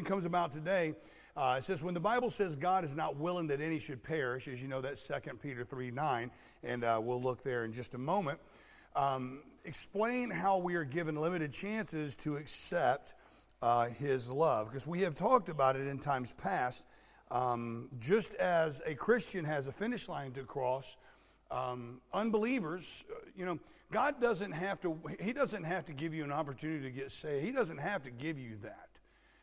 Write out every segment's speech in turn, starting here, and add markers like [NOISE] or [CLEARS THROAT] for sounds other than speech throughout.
comes about today. Uh, it says, when the Bible says God is not willing that any should perish, as you know, that's 2 Peter 3 9, and uh, we'll look there in just a moment. Um, explain how we are given limited chances to accept uh, His love, because we have talked about it in times past. Um, just as a Christian has a finish line to cross, um, unbelievers, uh, you know, God doesn't have to, He doesn't have to give you an opportunity to get saved. He doesn't have to give you that.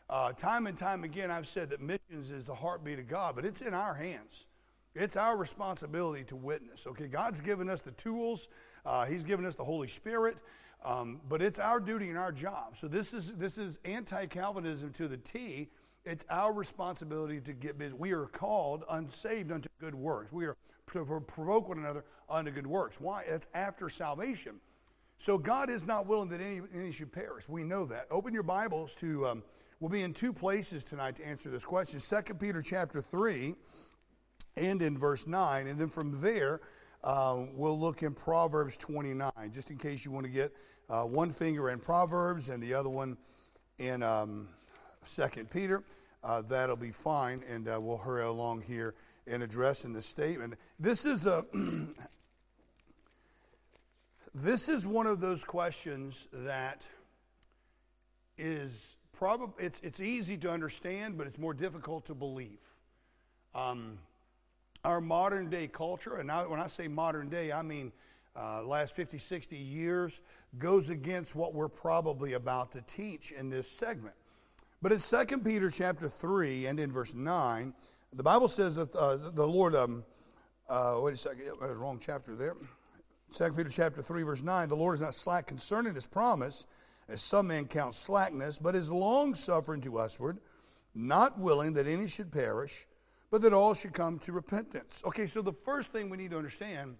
Uh, time and time again, I've said that missions is the heartbeat of God, but it's in our hands. It's our responsibility to witness. Okay, God's given us the tools. Uh, he's given us the Holy Spirit, um, but it's our duty and our job. So this is this is anti-Calvinism to the T. It's our responsibility to get busy. We are called unsaved unto good works. We are to provoke one another unto good works. Why? It's after salvation. So God is not willing that any, any should perish. We know that. Open your Bibles to. Um, We'll be in two places tonight to answer this question 2 Peter chapter 3 and in verse 9. And then from there, uh, we'll look in Proverbs 29, just in case you want to get uh, one finger in Proverbs and the other one in um, 2 Peter. Uh, that'll be fine, and uh, we'll hurry along here and address in addressing the statement. This is a. [CLEARS THROAT] this is one of those questions that is probably it's, it's easy to understand, but it's more difficult to believe. Um, our modern day culture, and now when I say modern day, I mean uh, last 50, 60 years, goes against what we're probably about to teach in this segment. But in 2 Peter chapter 3 and in verse 9, the Bible says that uh, the Lord, um, uh, wait a second, wrong chapter there. 2 Peter chapter 3, verse 9, the Lord is not slack concerning his promise, as some men count slackness, but is long suffering to usward, not willing that any should perish, but that all should come to repentance. Okay, so the first thing we need to understand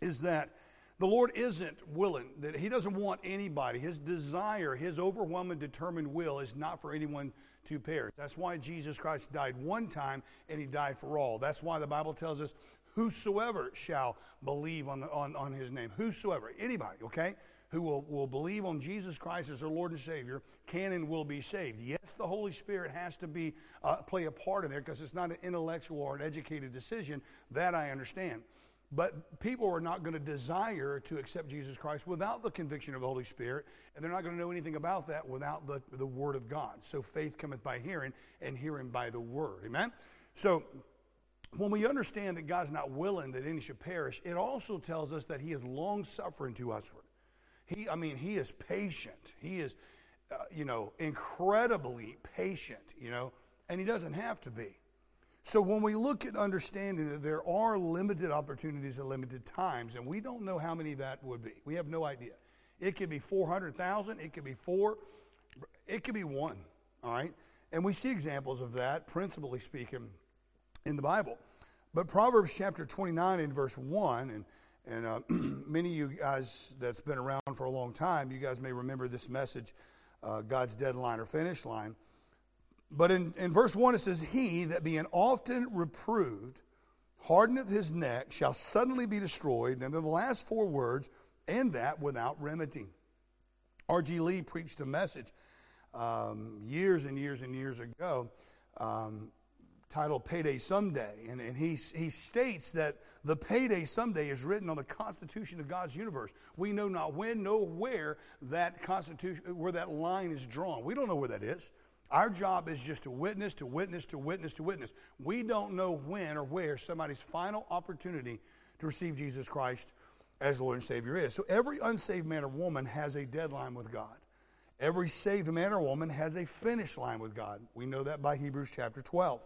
is that the Lord isn't willing, that He doesn't want anybody. His desire, His overwhelming, determined will is not for anyone to perish. That's why Jesus Christ died one time and He died for all. That's why the Bible tells us, Whosoever shall believe on, the, on, on His name. Whosoever, anybody, okay? Who will, will believe on Jesus Christ as their Lord and Savior can and will be saved. Yes, the Holy Spirit has to be uh, play a part in there because it's not an intellectual or an educated decision. That I understand. But people are not going to desire to accept Jesus Christ without the conviction of the Holy Spirit, and they're not going to know anything about that without the, the Word of God. So faith cometh by hearing, and hearing by the Word. Amen? So when we understand that God's not willing that any should perish, it also tells us that He is long suffering to usward. He, I mean, he is patient. He is, uh, you know, incredibly patient, you know, and he doesn't have to be. So when we look at understanding that there are limited opportunities at limited times, and we don't know how many that would be, we have no idea. It could be 400,000, it could be four, it could be one, all right? And we see examples of that, principally speaking, in the Bible. But Proverbs chapter 29 and verse 1, and and uh, [CLEARS THROAT] many of you guys that's been around for a long time, you guys may remember this message, uh, God's deadline or finish line. But in, in verse 1, it says, He that being often reproved, hardeneth his neck, shall suddenly be destroyed. And then the last four words, and that without remedy. R.G. Lee preached a message um, years and years and years ago um, titled Payday Someday. And, and he, he states that the payday someday is written on the constitution of God's universe. We know not when, nor where that constitution, where that line is drawn. We don't know where that is. Our job is just to witness, to witness, to witness, to witness. We don't know when or where somebody's final opportunity to receive Jesus Christ as Lord and Savior is. So every unsaved man or woman has a deadline with God. Every saved man or woman has a finish line with God. We know that by Hebrews chapter 12.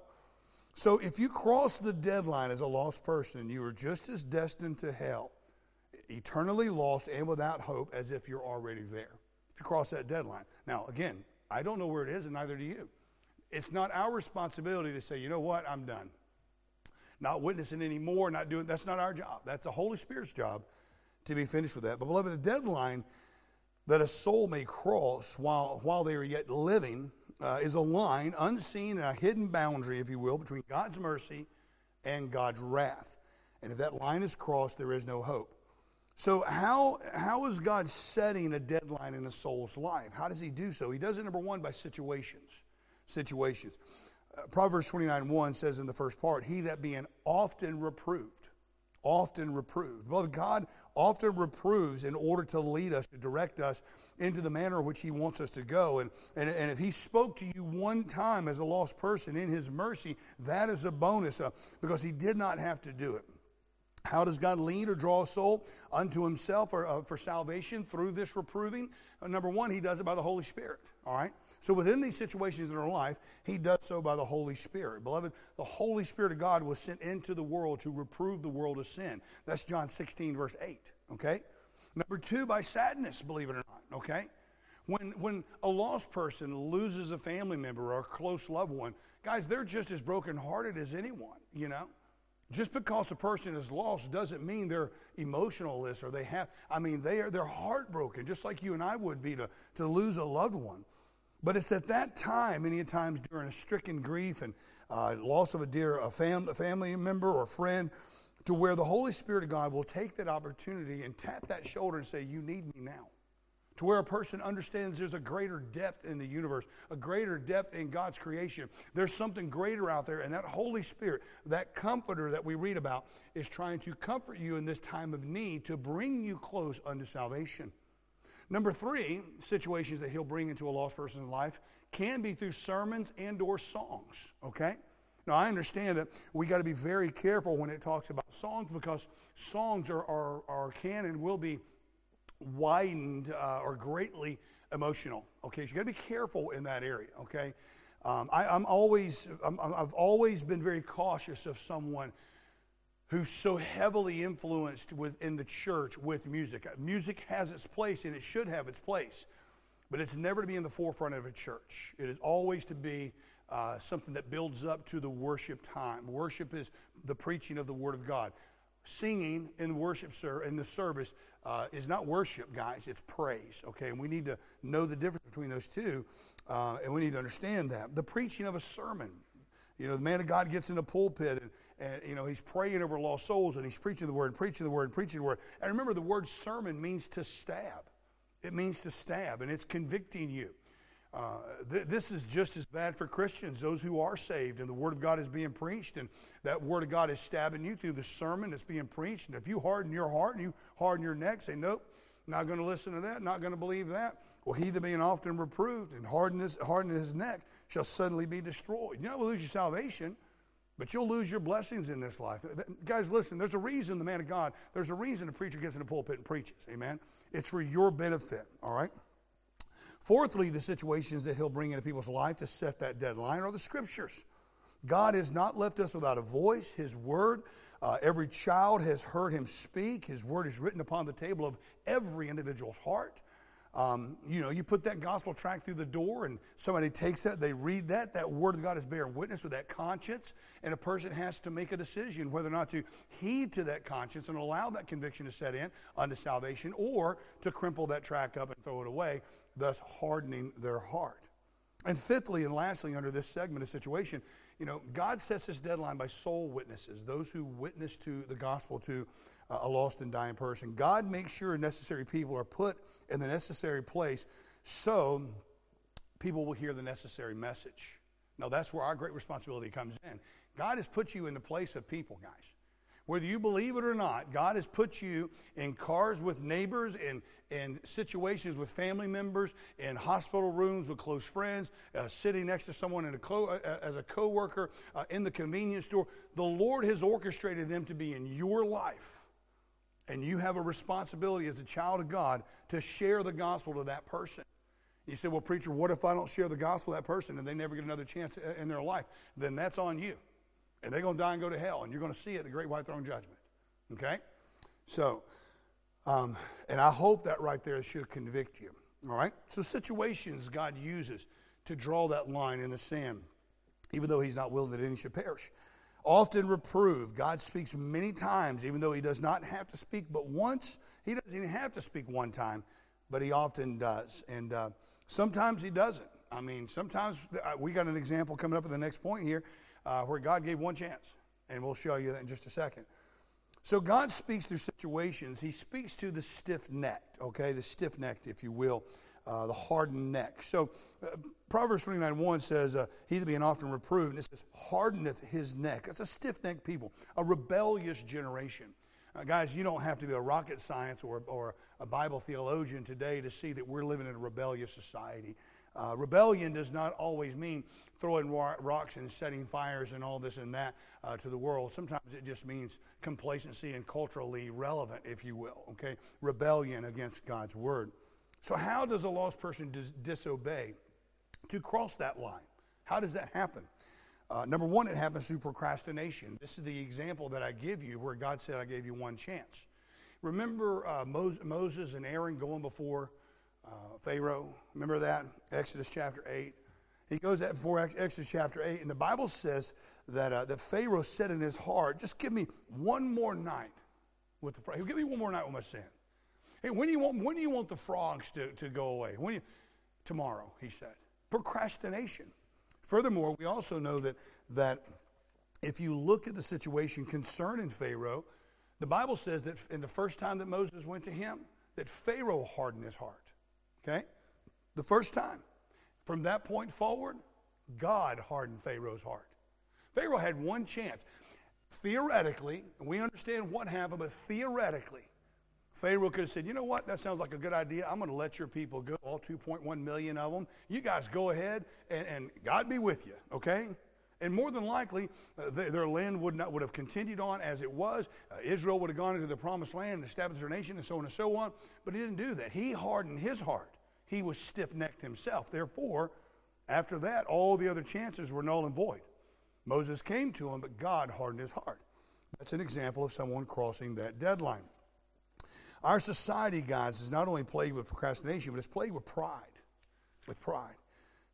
So if you cross the deadline as a lost person, you are just as destined to hell, eternally lost and without hope as if you're already there. If you cross that deadline. Now, again, I don't know where it is, and neither do you. It's not our responsibility to say, you know what, I'm done. Not witnessing anymore, not doing that's not our job. That's the Holy Spirit's job to be finished with that. But beloved, the deadline that a soul may cross while while they are yet living uh, is a line, unseen, a hidden boundary, if you will, between God's mercy and God's wrath. And if that line is crossed, there is no hope. So, how, how is God setting a deadline in a soul's life? How does He do so? He does it, number one, by situations. situations. Uh, Proverbs 29 1 says in the first part, He that being often reproved, often reproved. Well, God often reproves in order to lead us, to direct us into the manner in which He wants us to go. And, and, and if He spoke to you one time as a lost person in His mercy, that is a bonus uh, because He did not have to do it. How does God lead or draw a soul unto Himself or uh, for salvation through this reproving? Uh, number one, He does it by the Holy Spirit. All right? So within these situations in our life, he does so by the Holy Spirit. Beloved, the Holy Spirit of God was sent into the world to reprove the world of sin. That's John 16, verse 8. Okay? Number two, by sadness, believe it or not. Okay? When, when a lost person loses a family member or a close loved one, guys, they're just as brokenhearted as anyone, you know? Just because a person is lost doesn't mean they're emotionalist or they have, I mean, they are, they're heartbroken, just like you and I would be to, to lose a loved one. But it's at that time, many times during a stricken grief and uh, loss of a dear a, fam- a family member or friend, to where the Holy Spirit of God will take that opportunity and tap that shoulder and say, You need me now. To where a person understands there's a greater depth in the universe, a greater depth in God's creation. There's something greater out there, and that Holy Spirit, that comforter that we read about, is trying to comfort you in this time of need to bring you close unto salvation. Number three, situations that he'll bring into a lost person's life can be through sermons and or songs, okay? Now, I understand that we got to be very careful when it talks about songs because songs are, are, are can and will be widened uh, or greatly emotional, okay? So you got to be careful in that area, okay? Um, I, am always, I'm, I've always been very cautious of someone who's so heavily influenced within the church with music. Music has its place and it should have its place, but it's never to be in the forefront of a church. It is always to be uh, something that builds up to the worship time. Worship is the preaching of the Word of God. Singing in worship sir in the service uh, is not worship, guys. It's praise. Okay, and we need to know the difference between those two, uh, and we need to understand that. The preaching of a sermon. You know, the man of God gets in the pulpit and and you know he's praying over lost souls and he's preaching the word and preaching the word and preaching the word and remember the word sermon means to stab it means to stab and it's convicting you uh, th- this is just as bad for christians those who are saved and the word of god is being preached and that word of god is stabbing you through the sermon that's being preached and if you harden your heart and you harden your neck say nope not going to listen to that not going to believe that well he that being often reproved and harden his, his neck shall suddenly be destroyed You're not going to lose your salvation but you'll lose your blessings in this life. Guys, listen, there's a reason the man of God, there's a reason a preacher gets in the pulpit and preaches. Amen? It's for your benefit, all right? Fourthly, the situations that he'll bring into people's life to set that deadline are the scriptures. God has not left us without a voice. His word, uh, every child has heard him speak. His word is written upon the table of every individual's heart. Um, you know, you put that gospel tract through the door and somebody takes that, they read that, that word of God is bearing witness with that conscience, and a person has to make a decision whether or not to heed to that conscience and allow that conviction to set in unto salvation or to crumple that tract up and throw it away, thus hardening their heart. And fifthly and lastly, under this segment of situation, you know, God sets this deadline by soul witnesses, those who witness to the gospel to uh, a lost and dying person. God makes sure necessary people are put in the necessary place so people will hear the necessary message. Now, that's where our great responsibility comes in. God has put you in the place of people, guys. Whether you believe it or not, God has put you in cars with neighbors, in, in situations with family members, in hospital rooms with close friends, uh, sitting next to someone a uh, uh as a coworker, uh, in the convenience store. The Lord has orchestrated them to be in your life and you have a responsibility as a child of God to share the gospel to that person. You say, well, preacher, what if I don't share the gospel that person and they never get another chance in their life? Then that's on you. And they're going to die and go to hell, and you're going to see it at the great white throne judgment. Okay? So, um, and I hope that right there should convict you. All right? So, situations God uses to draw that line in the sand, even though He's not willing that any should perish often reprove. God speaks many times, even though he does not have to speak but once. He doesn't even have to speak one time, but he often does. And uh, sometimes he doesn't. I mean, sometimes uh, we got an example coming up at the next point here uh, where God gave one chance, and we'll show you that in just a second. So God speaks through situations. He speaks to the stiff necked, okay, the stiff necked, if you will. uh, the hardened neck. So uh, Proverbs 29 1 says, uh, He that being often reproved, and it says, hardeneth his neck. That's a stiff necked people, a rebellious generation. Uh, guys, you don't have to be a rocket science or, or a Bible theologian today to see that we're living in a rebellious society. Uh, rebellion does not always mean throwing rocks and setting fires and all this and that uh, to the world. Sometimes it just means complacency and culturally relevant, if you will. Okay, rebellion against God's word. So, how does a lost person dis- disobey to cross that line? How does that happen? Uh, number one, it happens through procrastination. This is the example that I give you where God said, I gave you one chance. Remember uh, Moses and Aaron going before uh, Pharaoh? Remember that? Exodus chapter 8. He goes that before Exodus chapter 8, and the Bible says that, uh, that Pharaoh said in his heart, Just give me one more night with the frogs. Give me one more night with my sin. Hey, when do you want, when do you want the frogs to, to go away? When you, tomorrow, he said. Procrastination. Furthermore, we also know that, that if you look at the situation concerning Pharaoh, the Bible says that in the first time that Moses went to him, that Pharaoh hardened his heart. Okay? The first time. From that point forward, God hardened Pharaoh's heart. Pharaoh had one chance. Theoretically, we understand what happened, but theoretically, Pharaoh could have said, You know what? That sounds like a good idea. I'm going to let your people go, all 2.1 million of them. You guys go ahead, and, and God be with you, okay? And more than likely, uh, their, their land would, not, would have continued on as it was. Uh, Israel would have gone into the promised land and established their nation, and so on and so on. But he didn't do that. He hardened his heart. He was stiff necked himself. Therefore, after that, all the other chances were null and void. Moses came to him, but God hardened his heart. That's an example of someone crossing that deadline. Our society, guys, is not only plagued with procrastination, but it's plagued with pride. With pride.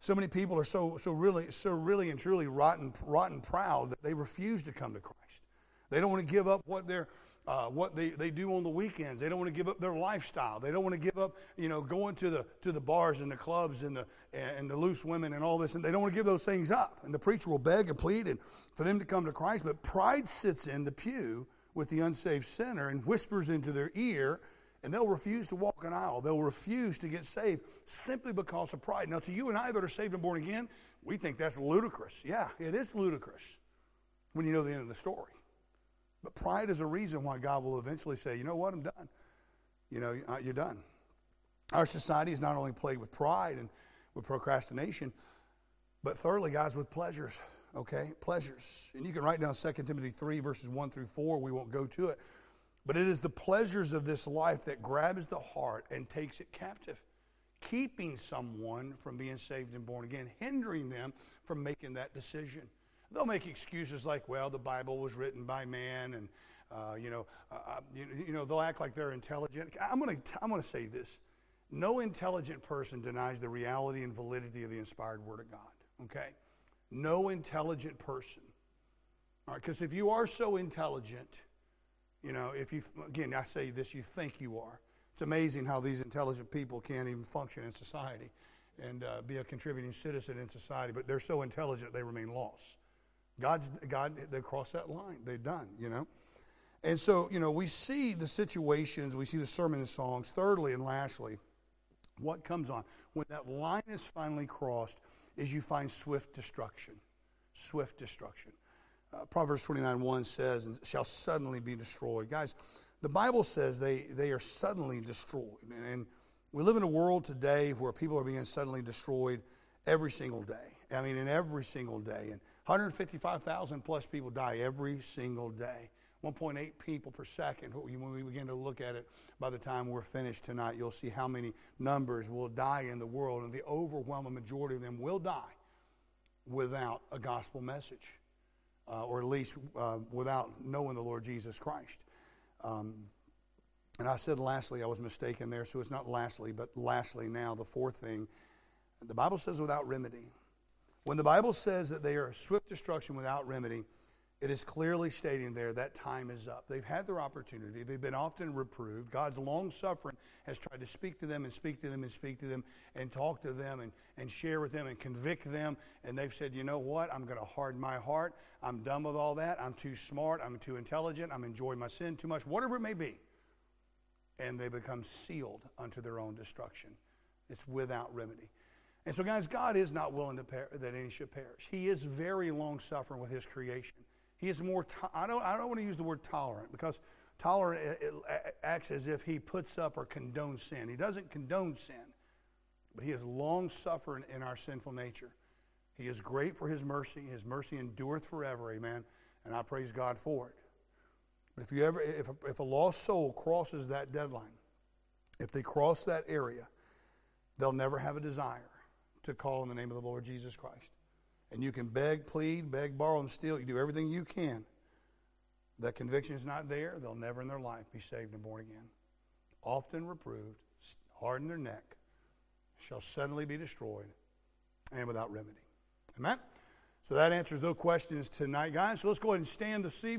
So many people are so, so really, so really and truly rotten, rotten proud that they refuse to come to Christ. They don't want to give up what they're, uh, what they, they do on the weekends. They don't want to give up their lifestyle. They don't want to give up, you know, going to the to the bars and the clubs and the and the loose women and all this. And they don't want to give those things up. And the preacher will beg and plead and for them to come to Christ. But pride sits in the pew with the unsaved sinner and whispers into their ear, and they'll refuse to walk an aisle. They'll refuse to get saved simply because of pride. Now, to you and I that are saved and born again, we think that's ludicrous. Yeah, it is ludicrous when you know the end of the story. But pride is a reason why God will eventually say, you know what, I'm done. You know, uh, you're done. Our society is not only plagued with pride and with procrastination, but thirdly, guys, with pleasures okay? Pleasures. And you can write down 2 Timothy 3, verses 1 through 4. We won't go to it. But it is the pleasures of this life that grabs the heart and takes it captive, keeping someone from being saved and born again, hindering them from making that decision. They'll make excuses like, well, the Bible was written by man, and, uh, you, know, uh, uh you, you, know, they'll act like they're intelligent. I'm going to I'm going to say this. No intelligent person denies the reality and validity of the inspired Word of God, okay? no intelligent person. All right, because if you are so intelligent, you know, if you, again, I say this, you think you are. It's amazing how these intelligent people can't even function in society and uh, be a contributing citizen in society, but they're so intelligent they remain lost. God's, God, they crossed that line. They've done, you know. And so, you know, we see the situations, we see the sermon and songs. Thirdly and lastly, what comes on? When that line is finally crossed, is you find swift destruction. Swift destruction. Uh, Proverbs 29 1 says, and shall suddenly be destroyed. Guys, the Bible says they, they are suddenly destroyed. And, and we live in a world today where people are being suddenly destroyed every single day. I mean, in every single day. And 155,000 plus people die every single day. 1.8 people per second. When we begin to look at it, by the time we're finished tonight, you'll see how many numbers will die in the world, and the overwhelming majority of them will die without a gospel message, uh, or at least uh, without knowing the Lord Jesus Christ. Um, and I said lastly, I was mistaken there, so it's not lastly, but lastly now, the fourth thing. The Bible says without remedy. When the Bible says that they are swift destruction without remedy, it is clearly stating there that time is up. They've had their opportunity. They've been often reproved. God's long suffering has tried to speak to them and speak to them and speak to them and talk to them and, and share with them and convict them. And they've said, you know what? I'm going to harden my heart. I'm done with all that. I'm too smart. I'm too intelligent. I'm enjoying my sin too much, whatever it may be. And they become sealed unto their own destruction. It's without remedy. And so, guys, God is not willing to per- that any should perish. He is very long suffering with His creation. He is more. To- I don't. I don't want to use the word tolerant because tolerant it, it acts as if He puts up or condones sin. He doesn't condone sin, but He is long suffering in our sinful nature. He is great for His mercy. His mercy endureth forever. Amen. And I praise God for it. But if you ever, if a, if a lost soul crosses that deadline, if they cross that area, they'll never have a desire to call on the name of the Lord Jesus Christ. And you can beg, plead, beg, borrow, and steal. You do everything you can. That conviction is not there. They'll never in their life be saved and born again. Often reproved, harden their neck, shall suddenly be destroyed, and without remedy. Amen? So that answers those questions tonight, guys. So let's go ahead and stand this evening.